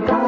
ప్రేమధార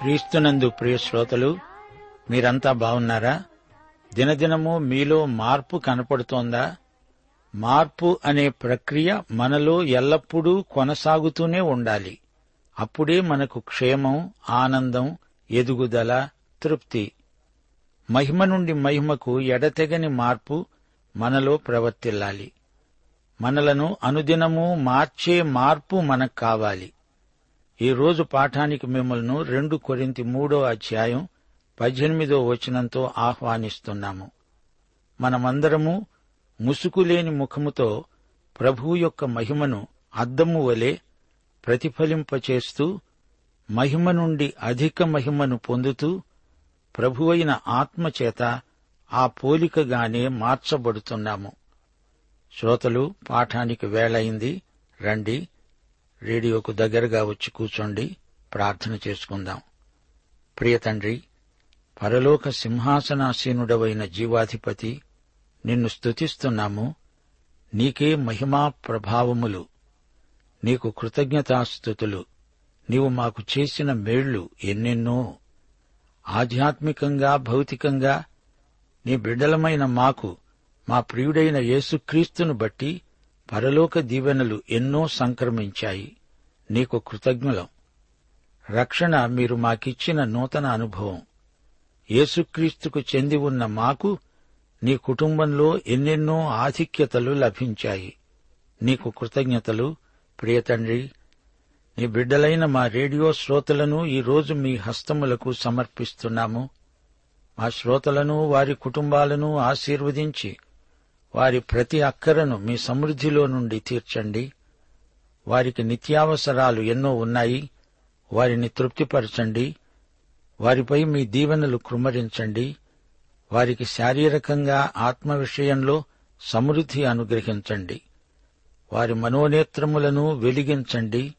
క్రీస్తునందు ప్రియ శ్రోతలు మీరంతా బాగున్నారా? దినదినము మీలో మార్పు కనపడుతోందా? మార్పు అనే ప్రక్రియ మనలో ఎల్లప్పుడూ కొనసాగుతూనే ఉండాలి. అప్పుడే మనకు క్షేమం ఆనందం ఎదుగుదల తృప్తి. మహిమ నుండి మహిమకు ఎడతెగని మార్పు మనలో ప్రవర్తిల్లాలి. మనలను అనుదినము మార్చే మార్పు మనకు కావాలి. ఈ రోజు పాఠానికి మిమ్మల్ని రెండు కొరింతి మూడో అధ్యాయం పద్దెనిమిదో వచనంతో ఆహ్వానిస్తున్నాము. మనమందరము ముసుకులేని ముఖముతో ప్రభువు యొక్క మహిమను అద్దము వలె ప్రతిఫలింపచేస్తూ మహిమ నుండి అధిక మహిమను పొందుతూ ప్రభువైన ఆత్మచేత ఆ పోలికగానే మార్చబడుతున్నాము. శ్రోతలు పాఠానికి వేళయింది రండి. రేడియోకు దగ్గరగా వచ్చి కూర్చోండి ప్రార్థన చేసుకుందాం. ప్రియ తండ్రి పరలోక సింహాసనాసీనుడవైన జీవాధిపతి నిన్ను స్తుతిస్తున్నాము. నీకే మహిమా ప్రభావములు. నీకు కృతజ్ఞతాస్థుతులు నీవు మాకు చేసిన మేళ్ళు ఎన్నెన్నో. ఆధ్యాత్మికంగా భౌతికంగా నీ బిడ్డలమైన మాకు మా ప్రియుడైన యేసుక్రీస్తును బట్టి పరలోక దీవెనలు ఎన్నో సంక్రమించాయి. నీకు కృతజ్ఞులం. రక్షణ మీరు మాకిచ్చిన నూతన అనుభవం. యేసుక్రీస్తుకు చెంది ఉన్న మాకు నీ కుటుంబంలో ఎన్నెన్నో ఆధిక్యతలు లభించాయి. నీకు కృతజ్ఞతలు. ప్రియతండ్రి నీ బిడ్డలైన మా రేడియో శ్రోతలను ఈరోజు మీ హస్తములకు సమర్పిస్తున్నాము. మా శ్రోతలను వారి కుటుంబాలను ఆశీర్వదించి వారి ప్రతి అక్కరను మీ సమృద్ధిలో నుండి తీర్చండి. వారికి నిత్యావసరాలు ఎన్నో ఉన్నాయి. వారిని తృప్తిపరచండి. వారిపై మీ దీవెనలు కృమరించండి. వారికి శారీరకంగా ఆత్మ విషయంలో సమృద్ధి అనుగ్రహించండి. వారి మనోనేత్రములను వెలిగించండి.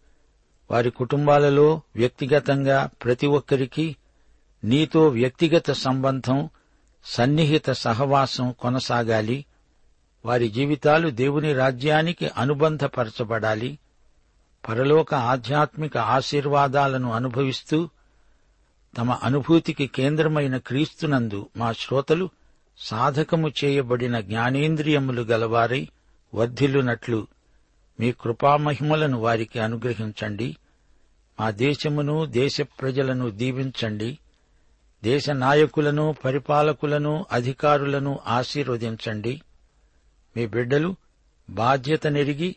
వారి కుటుంబాలలో వ్యక్తిగతంగా ప్రతి ఒక్కరికి నీతో వ్యక్తిగత సంబంధం సన్నిహిత సహవాసం కొనసాగాలి. వారి జీవితాలు దేవుని రాజ్యానికి అనుబంధపరచబడాలి. పరలోక ఆధ్యాత్మిక ఆశీర్వాదాలను అనుభవిస్తూ తమ అనుభూతికి కేంద్రమైన క్రీస్తునందు మా శ్రోతలు సాధకము చేయబడిన జ్ఞానేంద్రియములు గలవారై వర్ధిల్లునట్లు మీ కృపామహిమలను వారికి అనుగ్రహించండి. మా దేశమును దేశ ప్రజలను దీవించండి. దేశ నాయకులను పరిపాలకులను అధికారులను ఆశీర్వదించండి. మీ బిడ్డలు బాధ్యత నెరిగి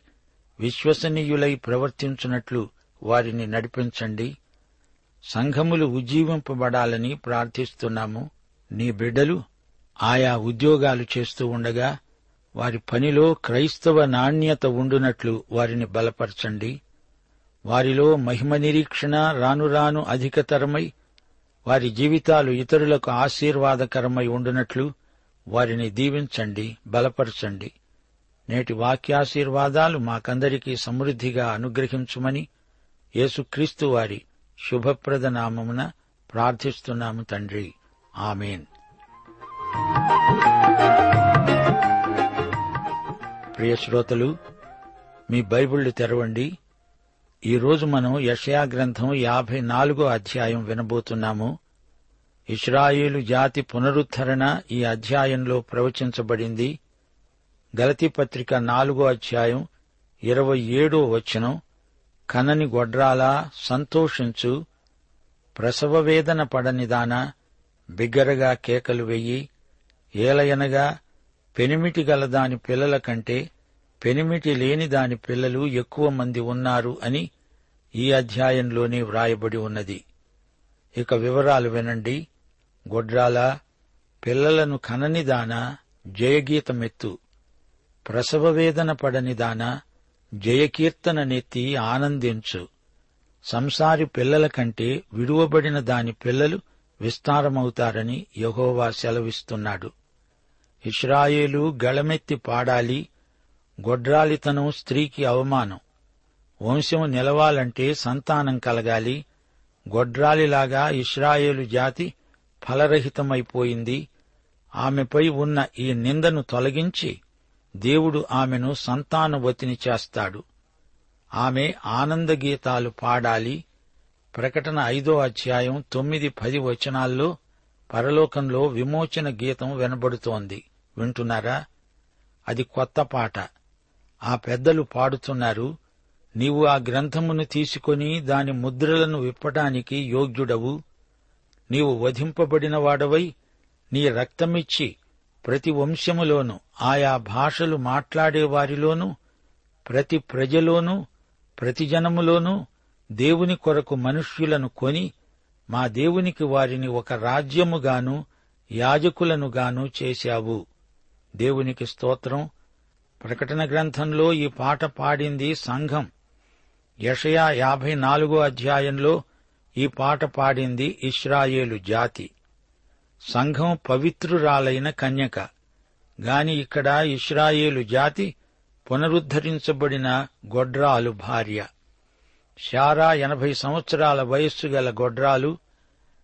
విశ్వసనీయులై ప్రవర్తించున్నట్లు వారిని నడిపించండి. సంఘములు ఉజ్జీవింపబడాలని ప్రార్థిస్తున్నాము. నీ బిడ్డలు ఆయా ఉద్యోగాలు చేస్తూ ఉండగా వారి పనిలో క్రైస్తవ నాణ్యత ఉండునట్లు వారిని బలపరచండి. వారిలో మహిమ నిరీక్షణ రానురాను అధికతరమై వారి జీవితాలు ఇతరులకు ఆశీర్వాదకరమై ఉండునట్లు వారిని దీవించండి బలపరచండి. నేటి వాక్యాశీర్వాదాలు మాకందరికీ సమృద్ధిగా అనుగ్రహించుమని యేసుక్రీస్తు వారి శుభప్రద నామమున ప్రార్థిస్తున్నాము తండ్రి. ఆమెన్. ప్రియ శ్రోతలు మీ బైబిళ్ళు తెరవండి. ఈరోజు మనం యషయా గ్రంథం యాభై నాలుగో అధ్యాయం వినబోతున్నాము. ఇస్రాయేలు జాతి పునరుద్ధరణ ఈ అధ్యాయంలో ప్రవచించబడింది. గలతి పత్రిక నాలుగో అధ్యాయం ఇరవై ఏడో వచనం కనని గొడ్రాలా సంతోషించు ప్రసవ వేదన పడనిదానా బిగ్గరగా కేకలు వెయ్యి ఏలయనగా పెనిమిటి గల దాని పిల్లల కంటే పెనిమిటి లేని దాని పిల్లలు ఎక్కువ మంది ఉన్నారు అని ఈ అధ్యాయంలోనే వ్రాయబడి ఉన్నది. ఇక వివరాలు వినండి. గొడ్రాల పిల్లలను కననిదానా జయగీతమెత్తు. ప్రసవ వేదన పడనిదానా జయకీర్తన నెత్తి ఆనందించు. సంసారి పిల్లల కంటే విడువబడిన దాని పిల్లలు విస్తారమవుతారని యహోవా సెలవిస్తున్నాడు. ఇస్రాయేలు గళమెత్తి పాడాలి గొడ్రాలితనం స్త్రీకి అవమానం. వంశం నిలవాలంటే సంతానం కలగాలి గొడ్రాలిలాగా ఇస్రాయేలు జాతి ఫలరహితమైపోయింది. ఆమెపై ఉన్న ఈ నిందను తొలగించి దేవుడు ఆమెను సంతానవతిని చేస్తాడు. ఆమె ఆనందగీతాలు పాడాలి. ప్రకటన ఐదో అధ్యాయం తొమ్మిది పది వచనాల్లో పరలోకంలో విమోచన గీతం వినబడుతోంది. వింటున్నారా? అది కొత్త పాట. ఆ పెద్దలు పాడుతున్నారు నీవు ఆ గ్రంథమును తీసుకొని దాని ముద్రలను విప్పటానికి యోగ్యుడవు. నీవు వధింపబడిన వాడవై నీ రక్తమిచ్చి ప్రతి వంశములోనూ ఆయా భాషలు మాట్లాడేవారిలోనూ ప్రతి ప్రజలోనూ ప్రతి జనములోనూ దేవుని కొరకు మనుష్యులను కొని మా దేవునికి వారిని ఒక రాజ్యముగాను యాజకులనుగాను చేశావు. దేవునికి స్తోత్రం. ప్రకటన గ్రంథంలో ఈ పాట పాడింది సంఘం. యషయా యాభై నాలుగో అధ్యాయంలో ఈ పాట పాడింది ఇస్రాయేలు జాతి. సంఘం పవిత్రురాలైన కన్యక. గాని ఇక్కడ ఇస్రాయేలు జాతి పునరుద్ధరించబడిన గొడ్రాలు భార్య. శారా ఎనభై సంవత్సరాల వయస్సు గల గొడ్రాలు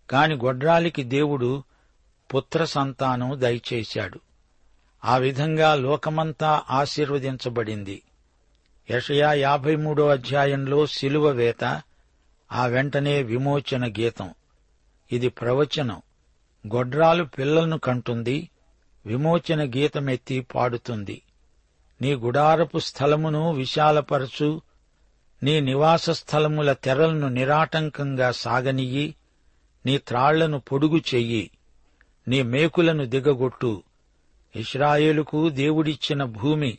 కాని గొడ్రాలికి దేవుడు పుత్ర సంతానం దయచేశాడు. ఆ విధంగా లోకమంతా ఆశీర్వదించబడింది. యషయా యాభై మూడో అధ్యాయంలో శిలువ వేత ఆ వెంటనే విమోచన గీతం. ఇది ప్రవచనం. గొడ్రాలు పిల్లలను కంటుంది విమోచన గీతమెత్తి పాడుతుంది. నీ గుడారపు స్థలమును విశాలపరచు నీ నివాస స్థలముల తెరలను నిరాటంకంగా సాగనియ్యి నీ త్రాళ్ళను పొడుగు చెయ్యి నీ మేకులను దిగగొట్టు. ఇస్రాయేలుకు దేవుడిచ్చిన భూమి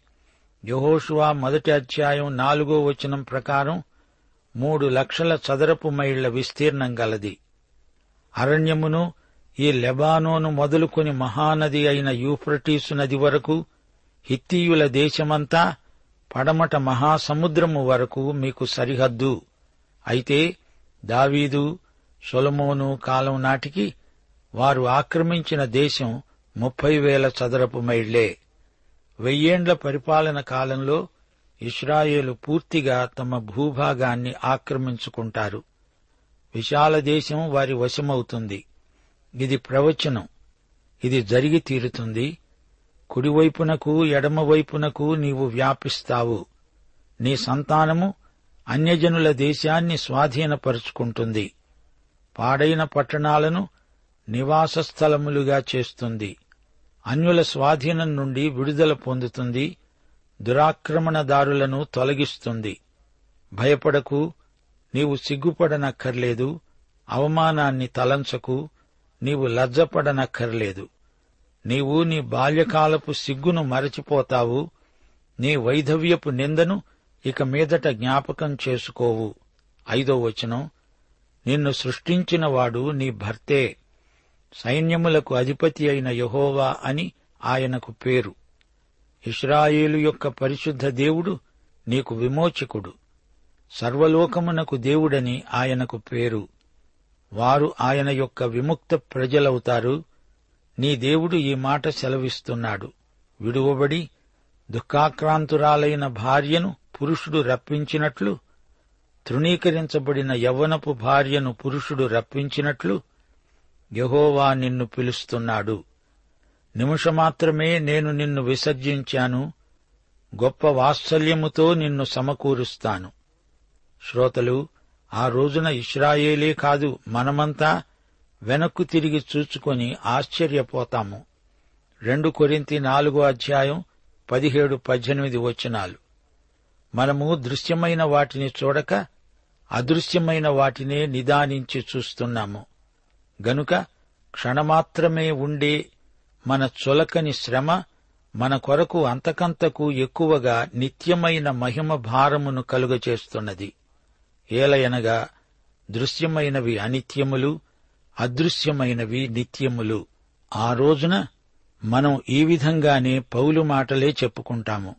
యహోషువా మొదటి అధ్యాయం నాలుగో వచనం ప్రకారం మూడు లక్షల చదరపు మైళ్ళ విస్తీర్ణం గలది. అరణ్యమును ఈ లెబానోను మొదలుకొని మహానది అయిన యూఫ్రటీసు నది వరకు హిత్తీయుల దేశమంతా పడమట మహాసముద్రము వరకు మీకు సరిహద్దు. అయితే దావీదు సొలమోను కాలం నాటికి వారు ఆక్రమించిన దేశం ముప్పై వేల చదరపు మైళ్ళే వెయ్యేండ్ల పరిపాలన కాలంలో ఇస్రాయేలు పూర్తిగా తమ భూభాగాన్ని ఆక్రమించుకుంటారు. విశాల దేశం వారి వశమవుతుంది. ఇది ప్రవచనం. ఇది జరిగి తీరుతుంది. కుడివైపునకు ఎడమవైపునకు నీవు వ్యాపిస్తావు. నీ సంతానము అన్యజనుల దేశాన్ని స్వాధీనపరుచుకుంటుంది. పాడైన పట్టణాలను నివాస స్థలములుగా చేస్తుంది. అన్యుల స్వాధీనం నుండి విడుదల పొందుతుంది. దురాక్రమణదారులను తొలగిస్తుంది. భయపడకు నీవు సిగ్గుపడనక్కర్లేదు అవమానాన్ని తలంచకు నీవు లజ్జపడనక్కర్లేదు. నీవు నీ బాల్యకాలపు సిగ్గును మరచిపోతావు నీ వైధవ్యపు నిందను ఇక మీదట జ్ఞాపకం చేసుకోవు. ఐదో వచనం నిన్ను సృష్టించినవాడు నీ భర్తే సైన్యములకు అధిపతి అయిన యహోవా అని ఆయనకు పేరు. ఇస్రాయేలు యొక్క పరిశుద్ధ దేవుడు నీకు విమోచకుడు. సర్వలోకమునకు దేవుడని ఆయనకు పేరు. వారు ఆయన యొక్క విముక్త ప్రజలవుతారు. నీ దేవుడు ఈ మాట సెలవిస్తున్నాడు. విడువబడి దుఃఖాక్రాంతురాలైన భార్యను పురుషుడు రప్పించినట్లు తృణీకరించబడిన యవ్వనపు భార్యను పురుషుడు రప్పించినట్లు యహోవా నిన్ను పిలుస్తున్నాడు. నిమిషమాత్రమే నేను నిన్ను విసర్జించాను. గొప్ప వాత్సల్యముతో నిన్ను సమకూరుస్తాను. శ్రోతలు ఆ రోజున ఇస్రాయేలే కాదు మనమంతా వెనక్కు తిరిగి చూచుకొని ఆశ్చర్యపోతాము. రెండు కొరింతి నాలుగో అధ్యాయం పదిహేడు పద్దెనిమిది వచనాలు. మనము దృశ్యమైన వాటిని చూడక అదృశ్యమైన వాటినే నిదానించి చూస్తున్నాము. గనుక క్షణమాత్రమే ఉండే మన చులకని శ్రమ మన కొరకు అంతకంతకు ఎక్కువగా నిత్యమైన మహిమ భారమును కలుగచేస్తున్నది. ఏలయనగా దృశ్యమైనవి అనిత్యములు అదృశ్యమైనవి నిత్యములు. ఆ రోజున మనం ఈ విధంగానే పౌలు మాటలే చెప్పుకుంటాము.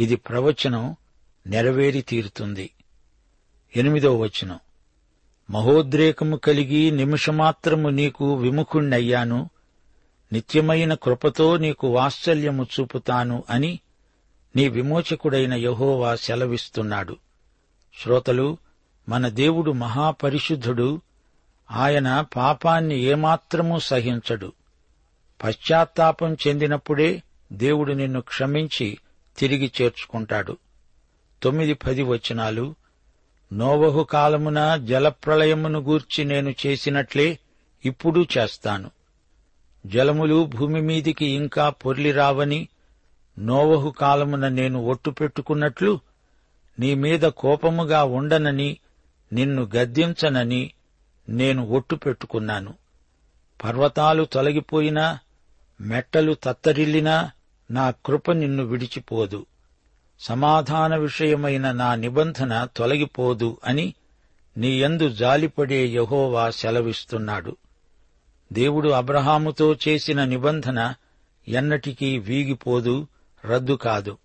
ఇది ప్రవచనం నెరవేరి తీరుతుంది. ఎనిమిదో వచనం. మహోద్రేకము కలిగి నిమిషమాత్రము నీకు విముఖుణ్ణయ్యాను. నిత్యమైన కృపతో నీకు వాత్సల్యము చూపుతాను అని నీ విమోచకుడైన యహోవా సెలవిస్తున్నాడు. శ్రోతలు మన దేవుడు మహాపరిశుద్ధుడు ఆయన పాపాన్ని ఏమాత్రమూ సహించడు. పశ్చాత్తాపం చెందినప్పుడే దేవుడు నిన్ను క్షమించి తిరిగి చేర్చుకుంటాడు. తొమ్మిది పది వచనాలు నోవహు కాలమున జలప్రళయమును గూర్చి నేను చేసినట్లే ఇప్పుడు చేస్తాను. జలములు భూమి మీదికి ఇంకా పొర్లి రావని నోవహు కాలమున నేను ఒట్టు పెట్టుకున్నట్లు నీ మీద కోపముగా ఉండనని నిన్ను గద్దించనని నేను ఒట్టు పెట్టుకున్నాను. పర్వతాలు తొలగిపోయినా మెట్టలు తత్తరిల్లినా నా కృప నిన్ను విడిచిపోదు. సమాధాన విషయమైన నా నిబంధన తొలగిపోదు అని నీయందు జాలిపడే యహోవా సెలవిస్తున్నాడు. దేవుడు అబ్రహాముతో చేసిన నిబంధన ఎన్నటికీ వీగిపోదు రద్దు కాదు.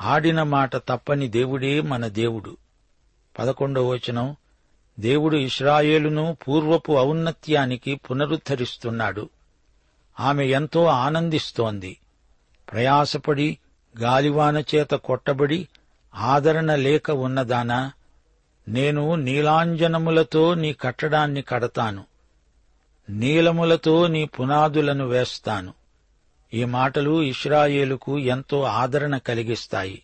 ఆడిన మాట తప్పని దేవుడే మన దేవుడు. పదకొండవ వచనం దేవుడు ఇస్రాయేలును పూర్వపు ఔన్నత్యానికి పునరుద్ధరిస్తున్నాడు. ఆమె ఎంతో ఆనందిస్తోంది. ప్రయాసపడి గాలివాన చేత కొట్టబడి ఆదరణ లేక ఉన్నదానా? నేను నీలాంజనములతో నీ కట్టడాన్ని కడతాను. నీలములతో నీ పునాదులను వేస్తాను. ఈ మాటలు ఇస్రాయేలుకు ఎంతో ఆదరణ కలిగిస్తాయి.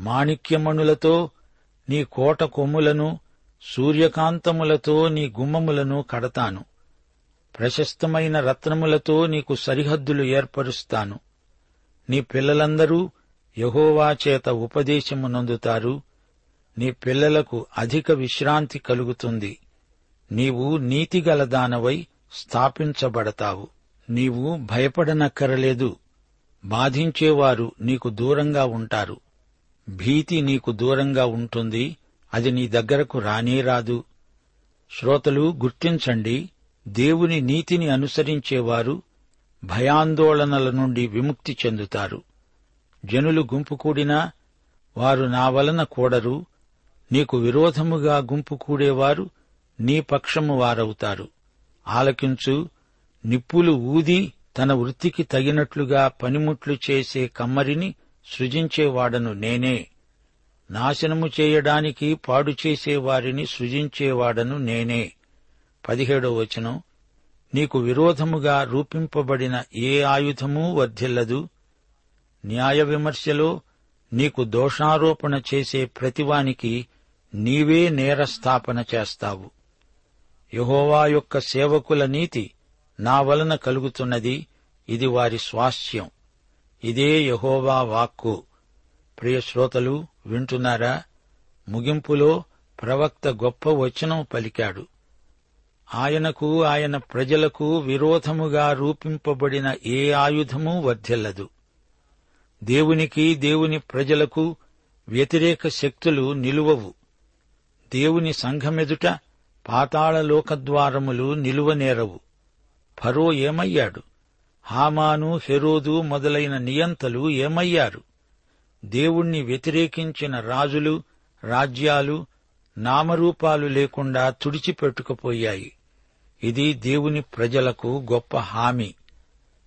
మాణిక్యమణులతో నీ కోట కొమ్ములను సూర్యకాంతములతో నీ గుమ్మములను కడతాను. ప్రశస్తమైన రత్నములతో నీకు సరిహద్దులు ఏర్పరుస్తాను. నీ పిల్లలందరూ యహోవా చేత ఉపదేశము నందుతారు. నీ పిల్లలకు అధిక విశ్రాంతి కలుగుతుంది. నీవు నీతిగలదానవై స్థాపించబడతావు. నీవు భయపడనక్కరలేదు. బాధించేవారు నీకు దూరంగా ఉంటారు. భీతి నీకు దూరంగా ఉంటుంది. అది నీ దగ్గరకు రానేరాదు శ్రోతలు గుర్తించండి దేవుని నీతిని అనుసరించేవారు భయాందోళనల నుండి విముక్తి చెందుతారు. జనులు గుంపు కూడినా వారు నా వలన కూడరు. నీకు విరోధముగా గుంపు కూడేవారు నీ పక్షము వారవుతారు. ఆలకించు నిప్పులు ఊది తన వృత్తికి తగినట్లుగా పనిముట్లు చేసే కమ్మరిని సృజించేవాడను నేనే. నాశనము చేయడానికి పాడు చేసేవారిని సృజించేవాడను నేనే. పదిహేడో వచనం. నీకు విరోధముగా రూపింపబడిన ఏ ఆయుధమూ వర్ధిల్లదు. న్యాయ విమర్శలో నీకు దోషారోపణ చేసే ప్రతివానికి నీవే నేరస్థాపన చేస్తావు. యహోవా యొక్క సేవకుల నీతి నా వలన కలుగుతున్నది. ఇది వారి స్వాస్థ్యం. ఇదే యహోవా వాక్కు. ప్రియ శ్రోతలు వింటున్నారా? ముగింపులో ప్రవక్త గొప్ప వచనం పలికాడు. ఆయనకు ఆయన ప్రజలకు విరోధముగా రూపింపబడిన ఏ ఆయుధమూ వర్ధిల్లదు. దేవునికి దేవుని ప్రజలకు వ్యతిరేక శక్తులు నిలువవు. దేవుని సంఘమెదుట పాతాళలోకద్వారములు నిలువనేరవు ఫరో ఏమయ్యాడు? హామాను హెరోదు మొదలైన నియంతలు ఏమయ్యారు? దేవుణ్ణి వ్యతిరేకించిన రాజులు రాజ్యాలు నామరూపాలు లేకుండా తుడిచిపెట్టుకుపోయాయి. ఇది దేవుని ప్రజలకు గొప్ప హామీ.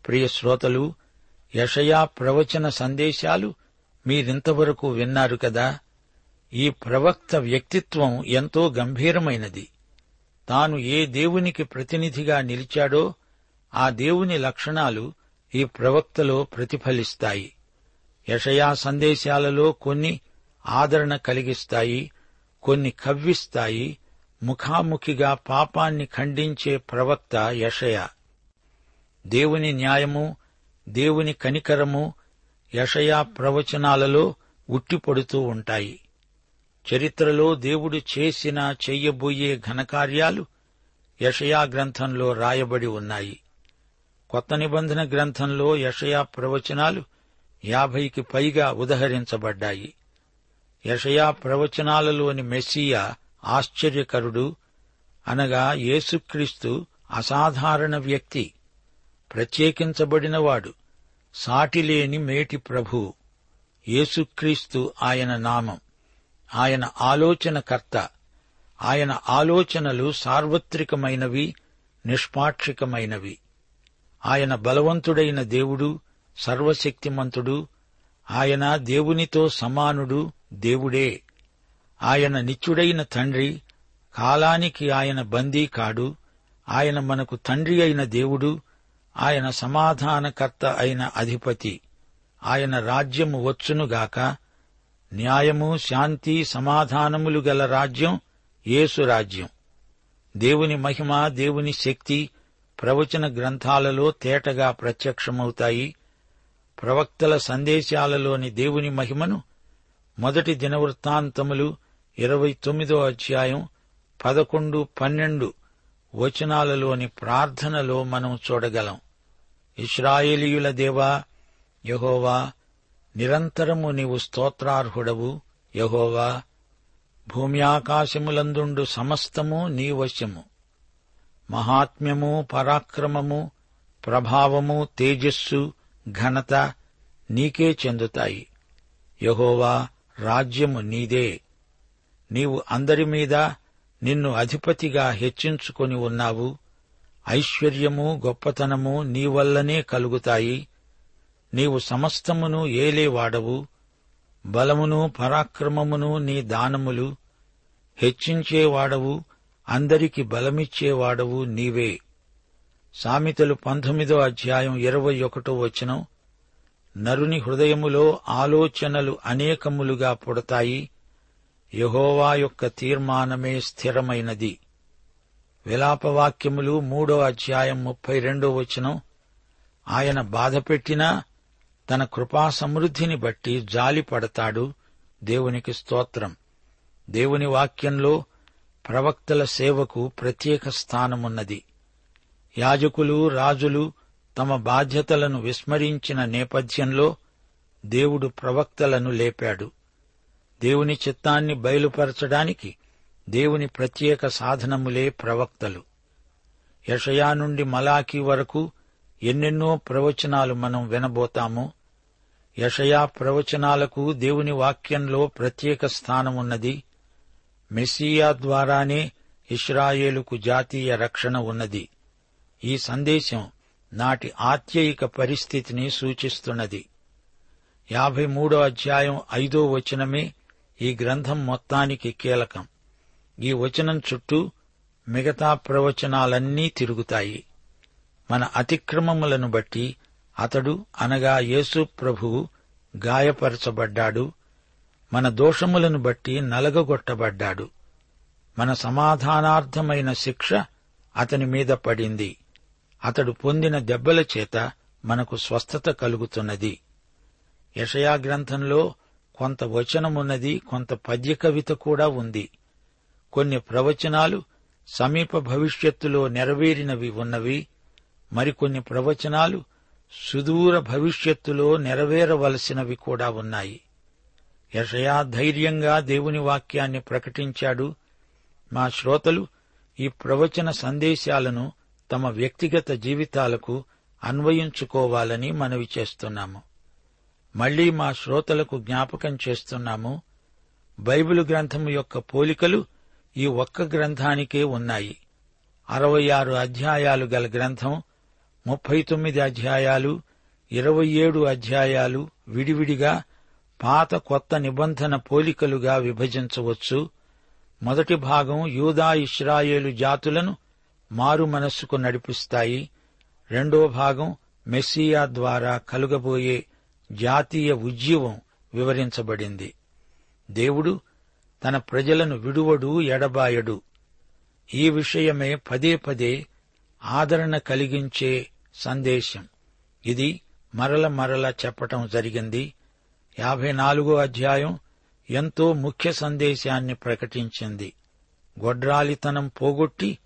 ప్రియ శ్రోతలు యషయా ప్రవచన సందేశాలు మీరింతవరకు విన్నారు కదా? ఈ ప్రవక్త వ్యక్తిత్వం ఎంతో గంభీరమైనది. తాను ఏ దేవునికి ప్రతినిధిగా నిలిచాడో ఆ దేవుని లక్షణాలు ఈ ప్రవక్తలో ప్రతిఫలిస్తాయి. యషయా సందేశాలలో కొన్ని ఆదరణ కలిగిస్తాయి కొన్ని కవ్విస్తాయి. ముఖాముఖిగా పాపాన్ని ఖండించే ప్రవక్త యషయ. దేవుని న్యాయము దేవుని కనికరము యషయా ప్రవచనాలలో ఉట్టిపడుతూ ఉంటాయి. చరిత్రలో దేవుడు చేసిన చెయ్యబోయే ఘనకార్యాలు యషయా గ్రంథంలో రాయబడి ఉన్నాయి. కొత్త నిబంధన గ్రంథంలో యషయా ప్రవచనాలు యాభైకి పైగా ఉదహరించబడ్డాయి. యషయా ప్రవచనాలలోని మెస్సియా ఆశ్చర్యకరుడు అనగా యేసుక్రీస్తు అసాధారణ వ్యక్తి ప్రత్యేకించబడినవాడు సాటిలేని మేటి ప్రభు యేసుక్రీస్తు ఆయన నామం. ఆయన ఆలోచనకర్త. ఆయన ఆలోచనలు సార్వత్రికమైనవి నిష్పాక్షికమైనవి. ఆయన బలవంతుడైన దేవుడు సర్వశక్తిమంతుడు. ఆయన దేవునితో సమానుడు దేవుడే. ఆయన నిత్యుడైన తండ్రి కాలానికి ఆయన బందీ కాడు ఆయన మనకు తండ్రి అయిన దేవుడు ఆయన సమాధానకర్త అయిన అధిపతి. ఆయన రాజ్యము వచ్చునుగాక న్యాయము శాంతి సమాధానములు గల రాజ్యం యేసు రాజ్యం. దేవుని మహిమ దేవుని శక్తి ప్రవచన గ్రంథాలలో తేటగా ప్రత్యక్షమవుతాయి. ప్రవక్తల సందేశాలలోని దేవుని మహిమను మొదటి దినవృత్తాంతములు ఇరవై తొమ్మిదో అధ్యాయం పదకొండు పన్నెండు వచనాలలోని ప్రార్థనలో మనం చూడగలం. ఇస్రాయేలీయుల దేవా యహోవా నిరంతరము నీవు స్తోత్రార్హుడవు యహోవా. భూమి ఆకాశములందుండు సమస్తము నీ వశము. మహాత్మ్యము పరాక్రమము ప్రభావము తేజస్సు ఘనత నీకే చెందుతాయి. యహోవా రాజ్యము నీదే. నీవు అందరి మీద నిన్ను అధిపతిగా హెచ్చించుకొని ఉన్నావు. ఐశ్వర్యము గొప్పతనము నీ వల్లనే కలుగుతాయి. నీవు సమస్తమును ఏలేవాడవు. బలమును పరాక్రమమును నీ దానములు హెచ్చించేవాడవు. అందరికి బలమిచ్చేవాడవు నీవే. సామెతలు పంతొమ్మిదో అధ్యాయం ఇరవై ఒకటో వచనం. నరుని హృదయములో ఆలోచనలు అనేకములుగా పుడతాయి. యహోవా యొక్క తీర్మానమే స్థిరమైనది. విలాపవాక్యములు మూడో అధ్యాయం ముప్పై రెండో వచనం. ఆయన బాధపెట్టినా తన కృపా సమృద్ధిని బట్టి జాలి పడతాడు దేవునికి స్తోత్రం. దేవుని వాక్యంలో ప్రవక్తల సేవకు ప్రత్యేక స్థానమున్నది. యాజకులు రాజులు తమ బాధ్యతలను విస్మరించిన నేపథ్యంలో దేవుడు ప్రవక్తలను లేపాడు. దేవుని చిత్తాన్ని బయలుపరచడానికి దేవుని ప్రత్యేక సాధనములే ప్రవక్తలు. యషయా నుండి మలాఖీ వరకు ఎన్నెన్నో ప్రవచనాలు మనం వినబోతాము. యషయా ప్రవచనాలకు దేవుని వాక్యంలో ప్రత్యేక స్థానమున్నది. మెస్సియా ద్వారానే ఇస్రాయేలుకు జాతీయ రక్షణ ఉన్నది. ఈ సందేశం నాటి ఆత్యయిక పరిస్థితిని సూచిస్తున్నది. యాభై మూడో అధ్యాయం ఐదో వచనమే ఈ గ్రంథం మొత్తానికి కీలకం. ఈ వచనం చుట్టూ మిగతా ప్రవచనాలన్నీ తిరుగుతాయి. మన అతిక్రమములను బట్టి అతడు అనగా యేసు ప్రభువు గాయపరచబడ్డాడు. మన దోషములను బట్టి నలగగొట్టబడ్డాడు. మన సమాధానార్థమైన శిక్ష అతని మీద పడింది. అతడు పొందిన దెబ్బల చేత మనకు స్వస్థత కలుగుతున్నది. యషయా గ్రంథంలో కొంత వచనమున్నది కొంత పద్య కవిత కూడా ఉంది. కొన్ని ప్రవచనాలు సమీప భవిష్యత్తులో నెరవేరినవి ఉన్నవి. మరికొన్ని ప్రవచనాలు సుదూర భవిష్యత్తులో నెరవేరవలసినవి కూడా ఉన్నాయి. యషయా ధైర్యంగా దేవుని వాక్యాన్ని ప్రకటించాడు. మా శ్రోతలు ఈ ప్రవచన సందేశాలను తమ వ్యక్తిగత జీవితాలకు అన్వయించుకోవాలని మనవి చేస్తున్నాము. మళ్ళీ మా శ్రోతలకు జ్ఞాపకం చేస్తున్నాము. బైబిలు గ్రంథం యొక్క పోలికలు ఈ ఒక్క గ్రంథానికే ఉన్నాయి. అరవై ఆరు అధ్యాయాలు గల గ్రంథం ముప్పై తొమ్మిది అధ్యాయాలు ఇరవై ఏడు అధ్యాయాలు విడివిడిగా పాత కొత్త నిబంధన పోలికలుగా విభజించవచ్చు. మొదటి భాగం యూదా ఇస్రాయేలు జాతులను మారు మనస్సుకు నడిపిస్తాయి. రెండో భాగం మెస్సియా ద్వారా కలుగబోయే జాతీయ ఉజ్జీవం వివరించబడింది. దేవుడు తన ప్రజలను విడువడు ఎడబాయడు. ఈ విషయమే పదే పదే ఆదరణ కలిగించే సందేశం. ఇది మరల మరల చెప్పటం జరిగింది. యాభై నాలుగో అధ్యాయం ఎంతో ముఖ్య సందేశాన్ని ప్రకటించింది. గొడ్రాలితనం పోగొట్టి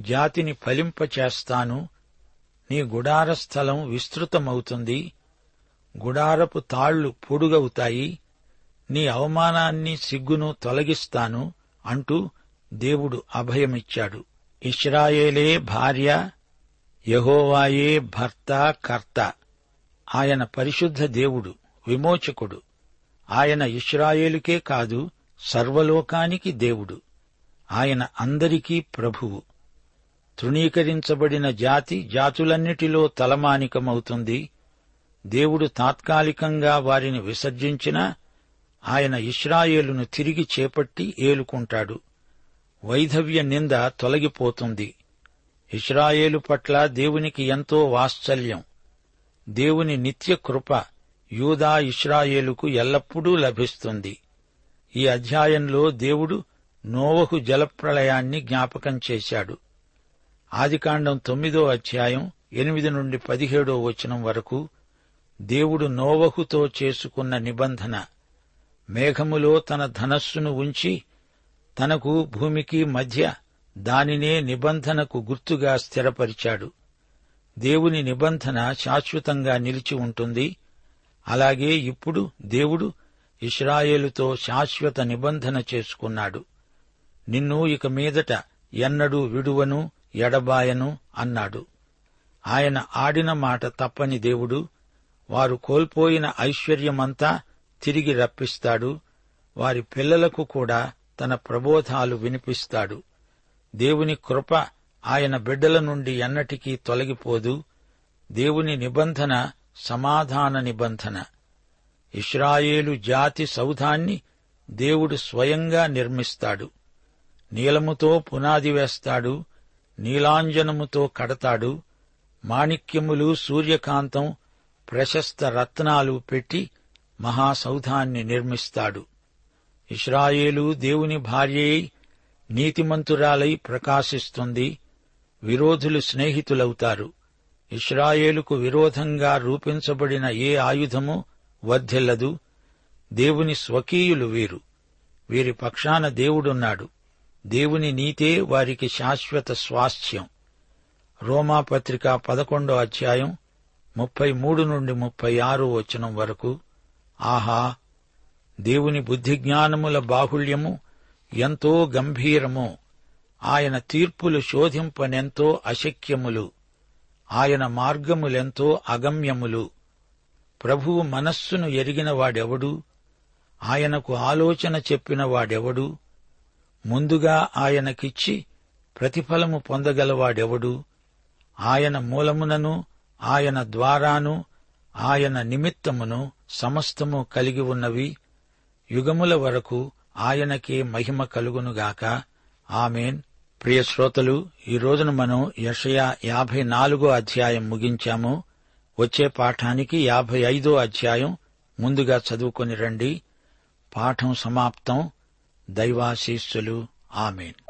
జాతిని ఫలింపచేస్తాను. నీ గుడార స్థలం విస్తృతమవుతుంది. గుడారపు తాళ్ళు పొడుగవుతాయి. నీ అవమానాన్ని సిగ్గును తొలగిస్తాను అంటూ దేవుడు అభయమిచ్చాడు. ఇస్రాయేలే భార్య యహోవాయే భర్త కర్త. ఆయన పరిశుద్ధ దేవుడు విమోచకుడు. ఆయన ఇస్రాయేలుకే కాదు సర్వలోకానికి దేవుడు. ఆయన అందరికీ ప్రభువు. తృణీకరించబడిన జాతి జాతులన్నిటిలో తలమానికమవుతుంది. దేవుడు తాత్కాలికంగా వారిని విసర్జించినా ఆయన ఇస్రాయేలును తిరిగి చేపట్టి ఏలుకుంటాడు. వైధవ్య నింద తొలగిపోతుంది. ఇస్రాయేలు పట్ల దేవునికి ఎంతో వాత్సల్యం. దేవుని నిత్య కృప యూదా ఇస్రాయేలుకు ఎల్లప్పుడూ లభిస్తుంది. ఈ అధ్యాయంలో దేవుడు నోవహు జలప్రళయాన్ని జ్ఞాపకం చేశాడు. ఆదికాండం తొమ్మిదో అధ్యాయం ఎనిమిది నుండి పదిహేడో వచనం వరకు దేవుడు నోవహుతో చేసుకున్న నిబంధన. మేఘములో తన ధనస్సును ఉంచి తనకు భూమికి మధ్య దానినే నిబంధనకు గుర్తుగా స్థిరపరిచాడు. దేవుని నిబంధన శాశ్వతంగా నిలిచి ఉంటుంది. అలాగే ఇప్పుడు దేవుడు ఇస్రాయేలుతో శాశ్వత నిబంధన చేసుకున్నాడు. నిన్ను ఇక మీదట ఎన్నడూ విడువను ఎడబాయను అన్నాడు. ఆయన ఆడిన మాట తప్పని దేవుడు వారు కోల్పోయిన ఐశ్వర్యమంతా తిరిగి రప్పిస్తాడు వారి పిల్లలకు కూడా తన ప్రబోధాలు వినిపిస్తాడు. దేవుని కృప ఆయన బిడ్డల నుండి ఎన్నటికీ తొలగిపోదు. దేవుని నిబంధన సమాధాన నిబంధన. ఇస్రాయేలు జాతి సౌధాన్ని దేవుడు స్వయంగా నిర్మిస్తాడు. నీలముతో పునాది వేస్తాడు. నీలాంజనముతో కడతాడు. మాణిక్యములు సూర్యకాంతం ప్రశస్త రత్నాలు పెట్టి మహాసౌధాన్ని నిర్మిస్తాడు. ఇస్రాయేలు దేవుని భార్యై నీతిమంతురాలై ప్రకాశిస్తుంది విరోధులు స్నేహితులవుతారు. ఇస్రాయేలుకు విరోధంగా రూపించబడిన ఏ ఆయుధము వర్ధిల్లదు. దేవుని స్వకీయులు వీరు. వీరి పక్షాన దేవుడున్నాడు. దేవుని నీతే వారికి శాశ్వత స్వాస్థ్యం. రోమాపత్రిక పదకొండో అధ్యాయం ముప్పై మూడు నుండి ముప్పై ఆరు వచనం వరకు ఆహా దేవుని బుద్ధిజ్ఞానముల బాహుళ్యము ఎంతో గంభీరము. ఆయన తీర్పులు శోధింపనెంతో అశక్యములు. ఆయన మార్గములెంతో అగమ్యములు. ప్రభువు మనస్సును ఎరిగిన వాడెవడు? ఆయనకు ఆలోచన చెప్పిన వాడెవడు? ముందుగా ఆయనకిచ్చి ప్రతిఫలము పొందగలవాడెవడు? ఆయన మూలమునను ఆయన ద్వారాను ఆయన నిమిత్తమును సమస్తము కలిగి ఉన్నవి. యుగముల వరకు ఆయనకే మహిమ కలుగునుగాక ఆమెన్. ప్రియ శ్రోతలు ఈ రోజున మనం యషయా యాభై నాలుగో అధ్యాయం ముగించాము. వచ్చే పాఠానికి యాభై ఐదో అధ్యాయం ముందుగా చదువుకొని రండి. పాఠం సమాప్తం. దైవాశీస్సులు. ఆమెన్.